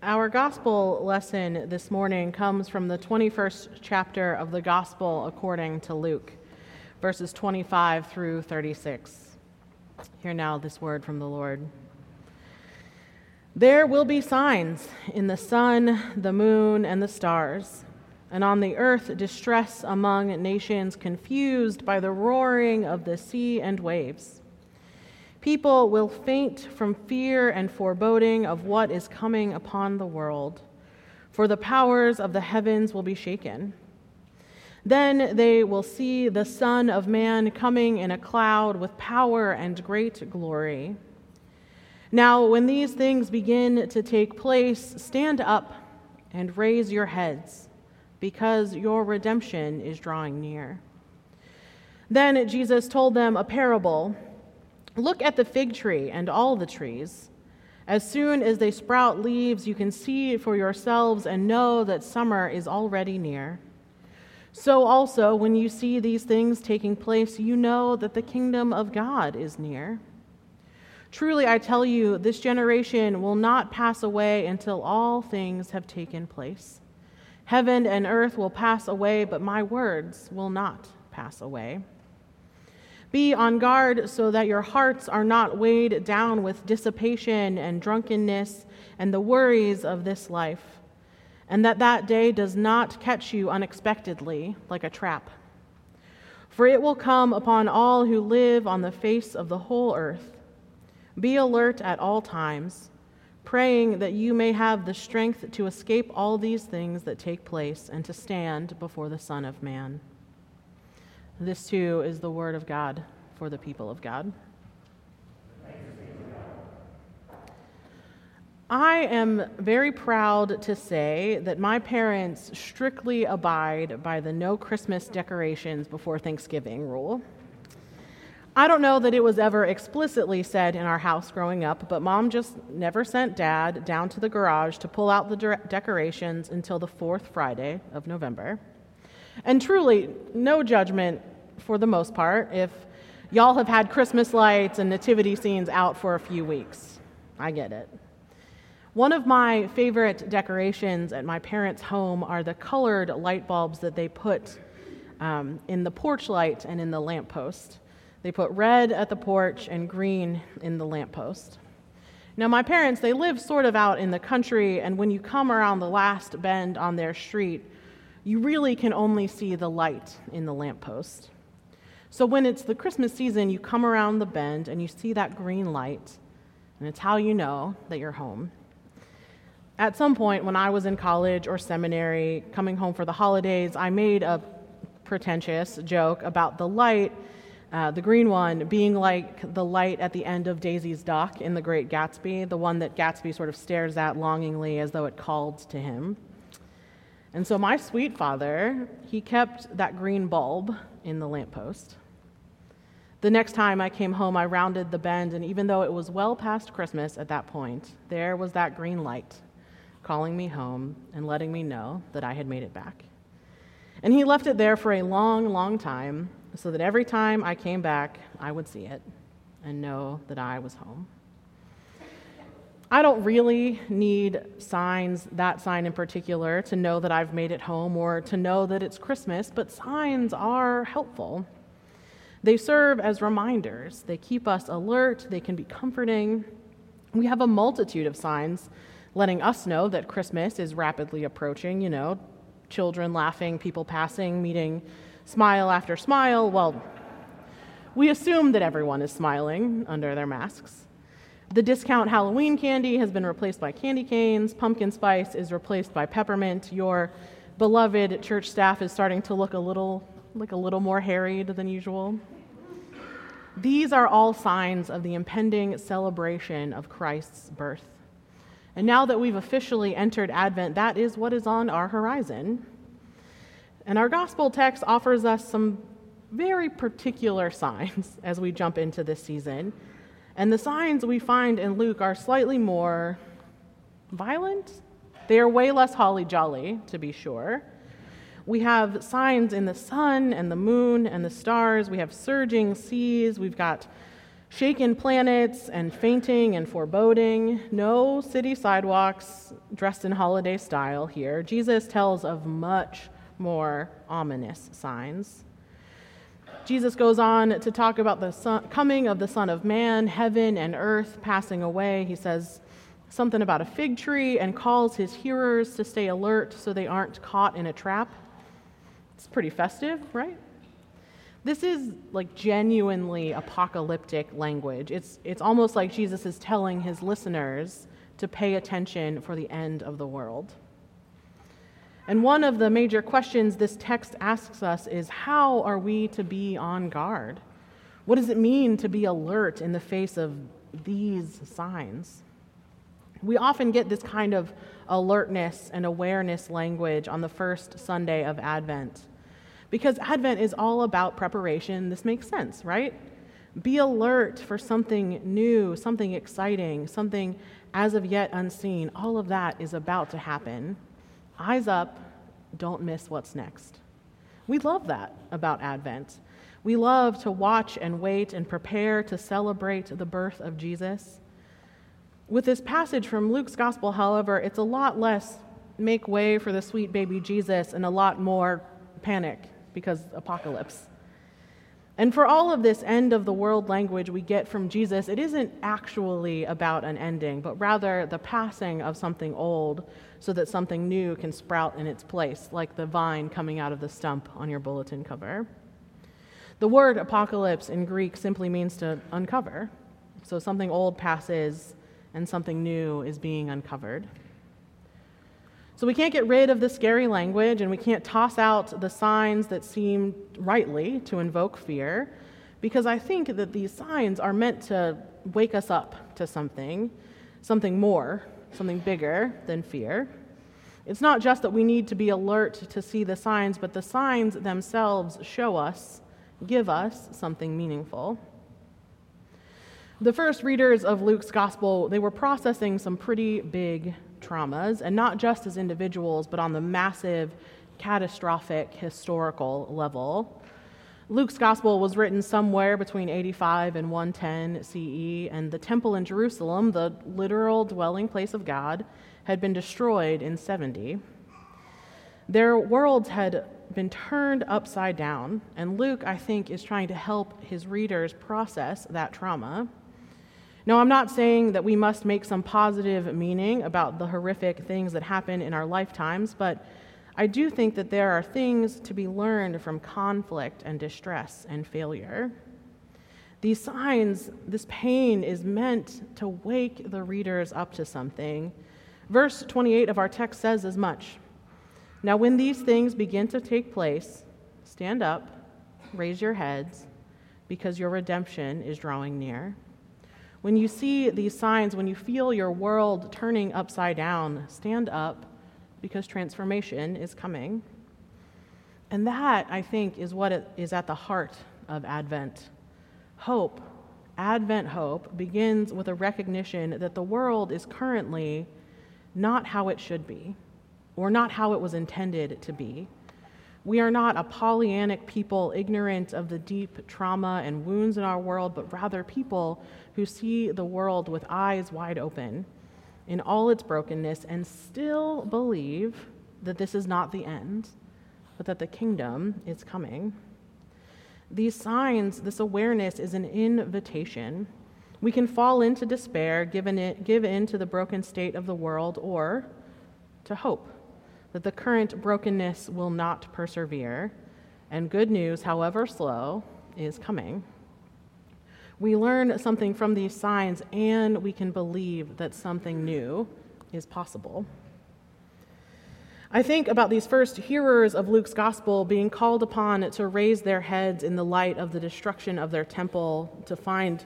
Our gospel lesson this morning comes from the 21st chapter of the Gospel according to Luke, verses 25 through 36. Hear now this word from the Lord. There will be signs in the sun, the moon, and the stars, and on the earth distress among nations confused by the roaring of the sea and waves. People will faint from fear and foreboding of what is coming upon the world, for the powers of the heavens will be shaken. Then they will see the Son of Man coming in a cloud with power and great glory. Now, when these things begin to take place, stand up and raise your heads, because your redemption is drawing near. Then Jesus told them a parable. Look at the fig tree and all the trees. As soon as they sprout leaves, you can see for yourselves and know that summer is already near. So, also, when you see these things taking place, you know that the kingdom of God is near. Truly, I tell you, this generation will not pass away until all things have taken place. Heaven and earth will pass away, but my words will not pass away. Be on guard so that your hearts are not weighed down with dissipation and drunkenness and the worries of this life, and that that day does not catch you unexpectedly like a trap. For it will come upon all who live on the face of the whole earth. Be alert at all times, praying that you may have the strength to escape all these things that take place and to stand before the Son of Man. This too is the word of God for the people of God. I am very proud to say that my parents strictly abide by the no Christmas decorations before Thanksgiving rule. I don't know that it was ever explicitly said in our house growing up, but mom just never sent dad down to the garage to pull out the de- decorations until the fourth Friday of November. And truly, no judgment for the most part if y'all have had Christmas lights and nativity scenes out for a few weeks. I get it. One of my favorite decorations at my parents' home are the colored light bulbs that they put um, in the porch light and in the lamppost. They put red at the porch and green in the lamppost. Now, my parents, they live sort of out in the country, and when you come around the last bend on their street, you really can only see the light in the lamppost. So when it's the Christmas season, you come around the bend and you see that green light, and it's how you know that you're home. At some point, when I was in college or seminary, coming home for the holidays, I made a pretentious joke about the light, uh, the green one, being like the light at the end of Daisy's dock in The Great Gatsby, the one that Gatsby sort of stares at longingly as though it called to him. And so my sweet father, he kept that green bulb in the lamppost. The next time I came home, I rounded the bend, and even though it was well past Christmas at that point, there was that green light calling me home and letting me know that I had made it back. And he left it there for a long, long time so that every time I came back, I would see it and know that I was home. I don't really need signs, that sign in particular, to know that I've made it home or to know that it's Christmas, but signs are helpful. They serve as reminders, they keep us alert, they can be comforting. We have a multitude of signs letting us know that Christmas is rapidly approaching, you know, children laughing, people passing, meeting smile after smile. Well, we assume that everyone is smiling under their masks. The discount Halloween candy has been replaced by candy canes. Pumpkin spice is replaced by peppermint. Your beloved church staff is starting to look a little like a little more harried than usual. These are all signs of the impending celebration of Christ's birth. And now that we've officially entered Advent, that is what is on our horizon. And our gospel text offers us some very particular signs as we jump into this season. And the signs we find in Luke are slightly more violent. They are way less holly jolly, to be sure. We have signs in the sun and the moon and the stars. We have surging seas. We've got Shaken planets and fainting and foreboding. No city sidewalks dressed in holiday style here. Jesus tells of much more ominous signs. Jesus goes on to talk about the son, coming of the Son of Man, heaven and earth passing away. He says something about a fig tree and calls his hearers to stay alert so they aren't caught in a trap. It's pretty festive, right? This is like genuinely apocalyptic language. It's, it's almost like Jesus is telling his listeners to pay attention for the end of the world. And one of the major questions this text asks us is how are we to be on guard? What does it mean to be alert in the face of these signs? We often get this kind of alertness and awareness language on the first Sunday of Advent. Because Advent is all about preparation, this makes sense, right? Be alert for something new, something exciting, something as of yet unseen. All of that is about to happen. Eyes up, don't miss what's next. We love that about Advent. We love to watch and wait and prepare to celebrate the birth of Jesus. With this passage from Luke's gospel, however, it's a lot less make way for the sweet baby Jesus and a lot more panic because apocalypse. And for all of this end of the world language we get from Jesus, it isn't actually about an ending, but rather the passing of something old so that something new can sprout in its place, like the vine coming out of the stump on your bulletin cover. The word apocalypse in Greek simply means to uncover. So something old passes and something new is being uncovered. So we can't get rid of the scary language and we can't toss out the signs that seem rightly to invoke fear because I think that these signs are meant to wake us up to something, something more, something bigger than fear. It's not just that we need to be alert to see the signs, but the signs themselves show us, give us something meaningful. The first readers of Luke's gospel, they were processing some pretty big traumas, and not just as individuals, but on the massive, catastrophic historical level. Luke's gospel was written somewhere between 85 and 110 CE, and the temple in Jerusalem, the literal dwelling place of God, had been destroyed in 70. Their worlds had been turned upside down, and Luke, I think, is trying to help his readers process that trauma. Now, I'm not saying that we must make some positive meaning about the horrific things that happen in our lifetimes, but I do think that there are things to be learned from conflict and distress and failure. These signs, this pain is meant to wake the readers up to something. Verse 28 of our text says as much. Now, when these things begin to take place, stand up, raise your heads, because your redemption is drawing near. When you see these signs, when you feel your world turning upside down, stand up because transformation is coming. And that, I think, is what is at the heart of Advent. Hope, Advent hope, begins with a recognition that the world is currently not how it should be, or not how it was intended to be. We are not a Pollyannic people ignorant of the deep trauma and wounds in our world, but rather people who see the world with eyes wide open in all its brokenness and still believe that this is not the end, but that the kingdom is coming. These signs, this awareness is an invitation. We can fall into despair, given it, give in to the broken state of the world, or to hope that the current brokenness will not persevere, and good news, however slow, is coming. We learn something from these signs, and we can believe that something new is possible. I think about these first hearers of Luke's gospel being called upon to raise their heads in the light of the destruction of their temple, to find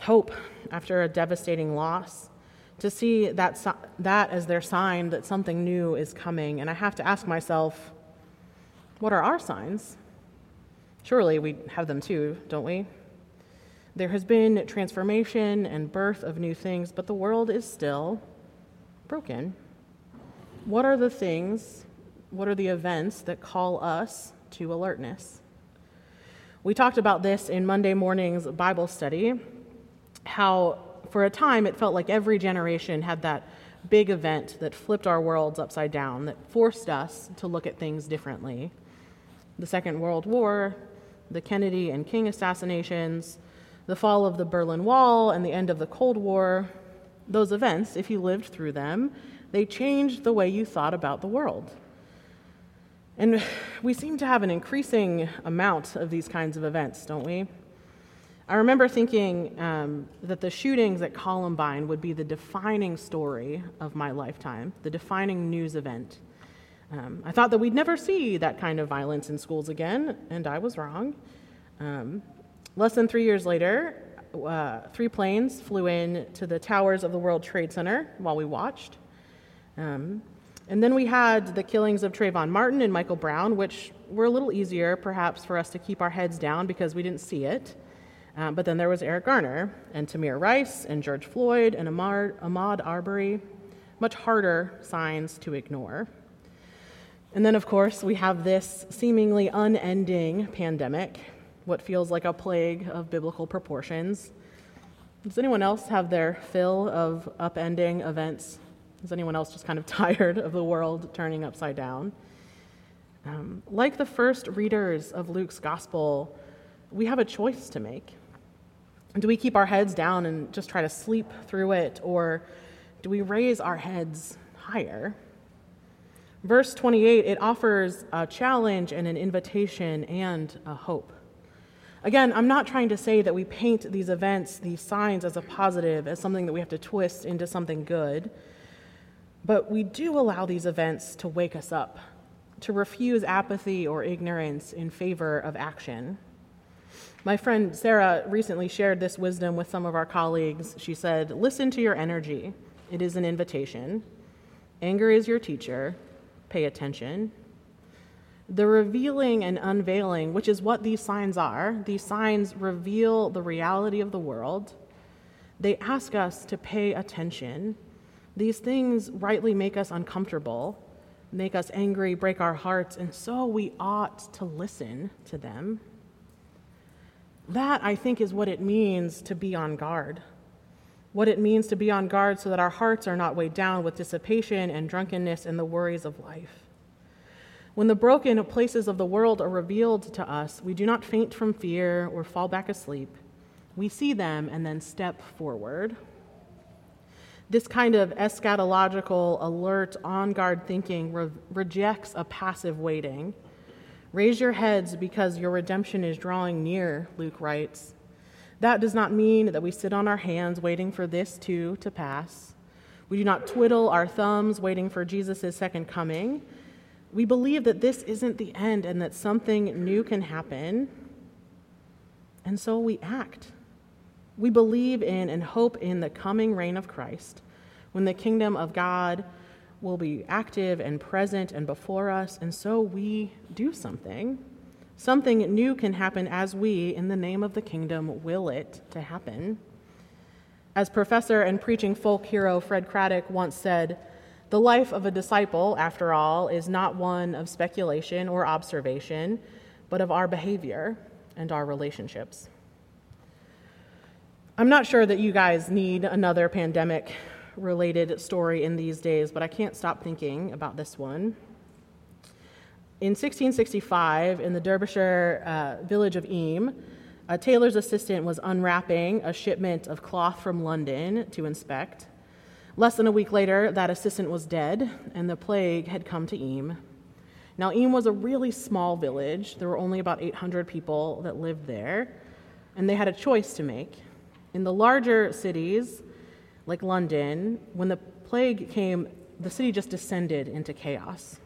hope after a devastating loss, to see that, that as their sign that something new is coming. And I have to ask myself, what are our signs? Surely we have them too, don't we? There has been transformation and birth of new things, but the world is still broken. What are the things, what are the events that call us to alertness? We talked about this in Monday morning's Bible study. how for a time it felt like every generation had that big event that flipped our worlds upside down, that forced us to look at things differently. The Second World War, the Kennedy and King assassinations, the fall of the Berlin Wall, and the end of the Cold War, those events, if you lived through them, they changed the way you thought about the world. And we seem to have an increasing amount of these kinds of events, don't we? I remember thinking um, that the shootings at Columbine would be the defining story of my lifetime, the defining news event. Um, I thought that we'd never see that kind of violence in schools again, and I was wrong. Um, less than three years later, uh, three planes flew in to the towers of the World Trade Center while we watched. Um, and then we had the killings of Trayvon Martin and Michael Brown, which were a little easier, perhaps, for us to keep our heads down because we didn't see it. Uh, but then there was Eric Garner and Tamir Rice and George Floyd and Ahmaud Arbery, much harder signs to ignore. And then, of course, we have this seemingly unending pandemic, what feels like a plague of biblical proportions. Does anyone else have their fill of upending events? Is anyone else just kind of tired of the world turning upside down? Um, like the first readers of Luke's gospel, we have a choice to make. Do we keep our heads down and just try to sleep through it, or do we raise our heads higher? Verse 28, it offers a challenge and an invitation and a hope. Again, I'm not trying to say that we paint these events, these signs, as a positive, as something that we have to twist into something good, but we do allow these events to wake us up, to refuse apathy or ignorance in favor of action. My friend Sarah recently shared this wisdom with some of our colleagues. She said, Listen to your energy, it is an invitation. Anger is your teacher, pay attention. The revealing and unveiling, which is what these signs are, these signs reveal the reality of the world. They ask us to pay attention. These things rightly make us uncomfortable, make us angry, break our hearts, and so we ought to listen to them. That, I think, is what it means to be on guard. What it means to be on guard so that our hearts are not weighed down with dissipation and drunkenness and the worries of life. When the broken places of the world are revealed to us, we do not faint from fear or fall back asleep. We see them and then step forward. This kind of eschatological, alert, on guard thinking re- rejects a passive waiting Raise your heads because your redemption is drawing near, Luke writes. That does not mean that we sit on our hands waiting for this too to pass. We do not twiddle our thumbs waiting for Jesus' second coming. We believe that this isn't the end and that something new can happen. And so we act. We believe in and hope in the coming reign of Christ when the kingdom of God will be active and present and before us, and so we do something. Something new can happen as we, in the name of the kingdom, will it to happen. As professor and preaching folk hero Fred Craddock once said, the life of a disciple, after all, is not one of speculation or observation, but of our behavior and our relationships. I'm not sure that you guys need another pandemic related story in these days, but I can't stop thinking about this one. In 1665, in the Derbyshire uh, village of Eyam, a tailor's assistant was unwrapping a shipment of cloth from London to inspect. Less than a week later, that assistant was dead, and the plague had come to Eyam. Now, Eyam was a really small village. There were only about 800 people that lived there, and they had a choice to make. In the larger cities, like London, when the plague came, the city just descended into chaos.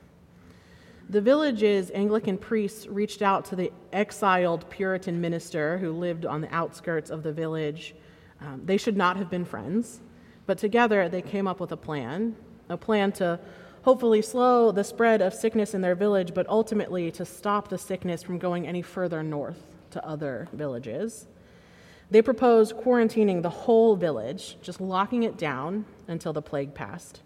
The village's Anglican priests reached out to the exiled Puritan minister who lived on the outskirts of the village. Um, they should not have been friends, but together they came up with a plan a plan to hopefully slow the spread of sickness in their village, but ultimately to stop the sickness from going any further north to other villages. They proposed quarantining the whole village, just locking it down until the plague passed.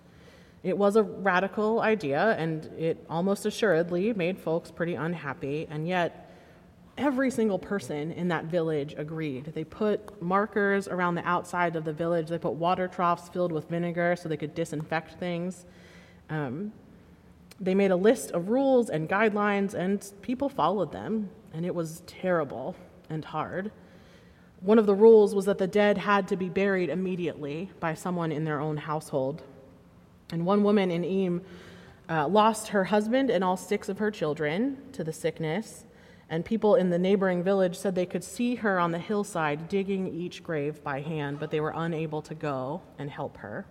It was a radical idea, and it almost assuredly made folks pretty unhappy, and yet every single person in that village agreed. They put markers around the outside of the village, they put water troughs filled with vinegar so they could disinfect things. Um, they made a list of rules and guidelines, and people followed them, and it was terrible and hard. One of the rules was that the dead had to be buried immediately by someone in their own household. And one woman in Eyam uh, lost her husband and all six of her children to the sickness, and people in the neighboring village said they could see her on the hillside digging each grave by hand, but they were unable to go and help her.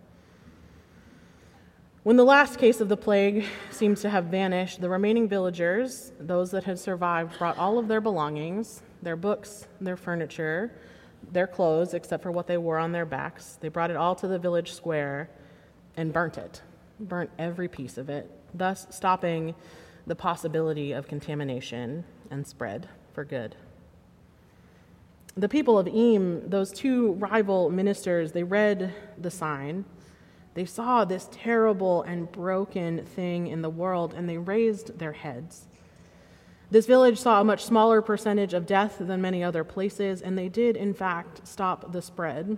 When the last case of the plague seems to have vanished, the remaining villagers, those that had survived, brought all of their belongings, their books, their furniture, their clothes, except for what they wore on their backs. They brought it all to the village square and burnt it, burnt every piece of it, thus stopping the possibility of contamination and spread for good. The people of Eyam, those two rival ministers, they read the sign they saw this terrible and broken thing in the world and they raised their heads. This village saw a much smaller percentage of death than many other places, and they did, in fact, stop the spread.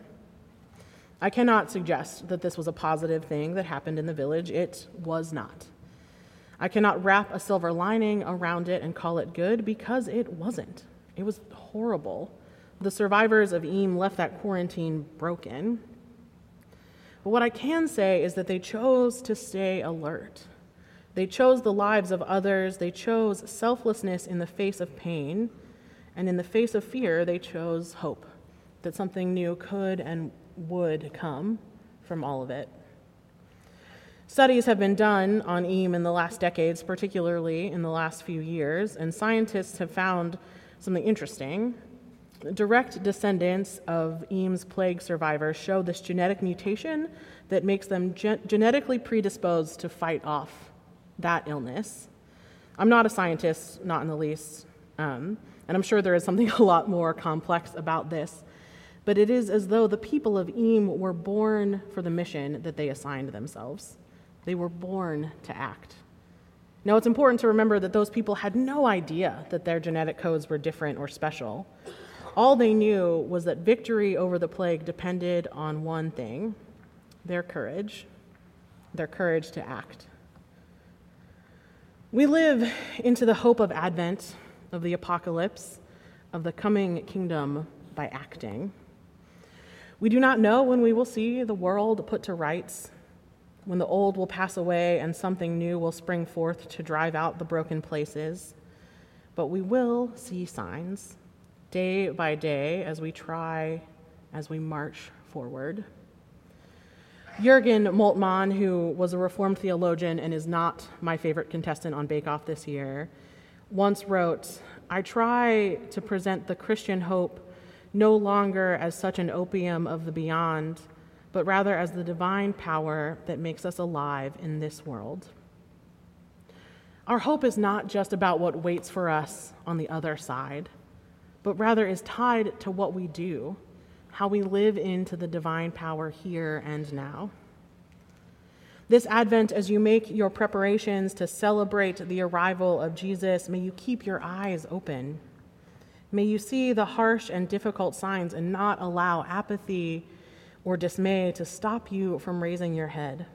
I cannot suggest that this was a positive thing that happened in the village. It was not. I cannot wrap a silver lining around it and call it good because it wasn't. It was horrible. The survivors of Eyam left that quarantine broken. But what I can say is that they chose to stay alert. They chose the lives of others, they chose selflessness in the face of pain, and in the face of fear, they chose hope that something new could and would come from all of it. Studies have been done on Eyam in the last decades, particularly in the last few years, and scientists have found something interesting direct descendants of Eyam's plague survivors show this genetic mutation that makes them gen- genetically predisposed to fight off that illness. I'm not a scientist, not in the least, um, and I'm sure there is something a lot more complex about this, but it is as though the people of Eyam were born for the mission that they assigned themselves. They were born to act. Now, it's important to remember that those people had no idea that their genetic codes were different or special. All they knew was that victory over the plague depended on one thing their courage, their courage to act. We live into the hope of Advent, of the apocalypse, of the coming kingdom by acting. We do not know when we will see the world put to rights, when the old will pass away and something new will spring forth to drive out the broken places, but we will see signs day by day as we try, as we march forward. Jurgen Moltmann, who was a Reformed theologian and is not my favorite contestant on Bake Off this year, once wrote I try to present the Christian hope no longer as such an opium of the beyond, but rather as the divine power that makes us alive in this world. Our hope is not just about what waits for us on the other side but rather is tied to what we do, how we live into the divine power here and now. This Advent, as you make your preparations to celebrate the arrival of Jesus, may you keep your eyes open. May you see the harsh and difficult signs and not allow apathy or dismay to stop you from raising your head.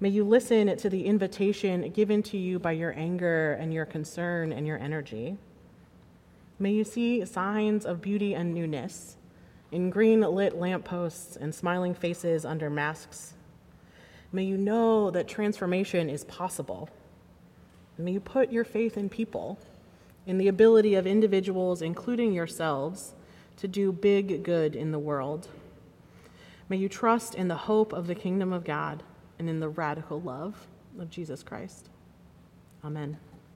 May you listen to the invitation given to you by your anger and your concern and your energy. May you see signs of beauty and newness in green lit lampposts and smiling faces under masks. May you know that transformation is possible. May you put your faith in people, in the ability of individuals, including yourselves, to do big good in the world. May you trust in the hope of the kingdom of God and in the radical love of Jesus Christ. Amen.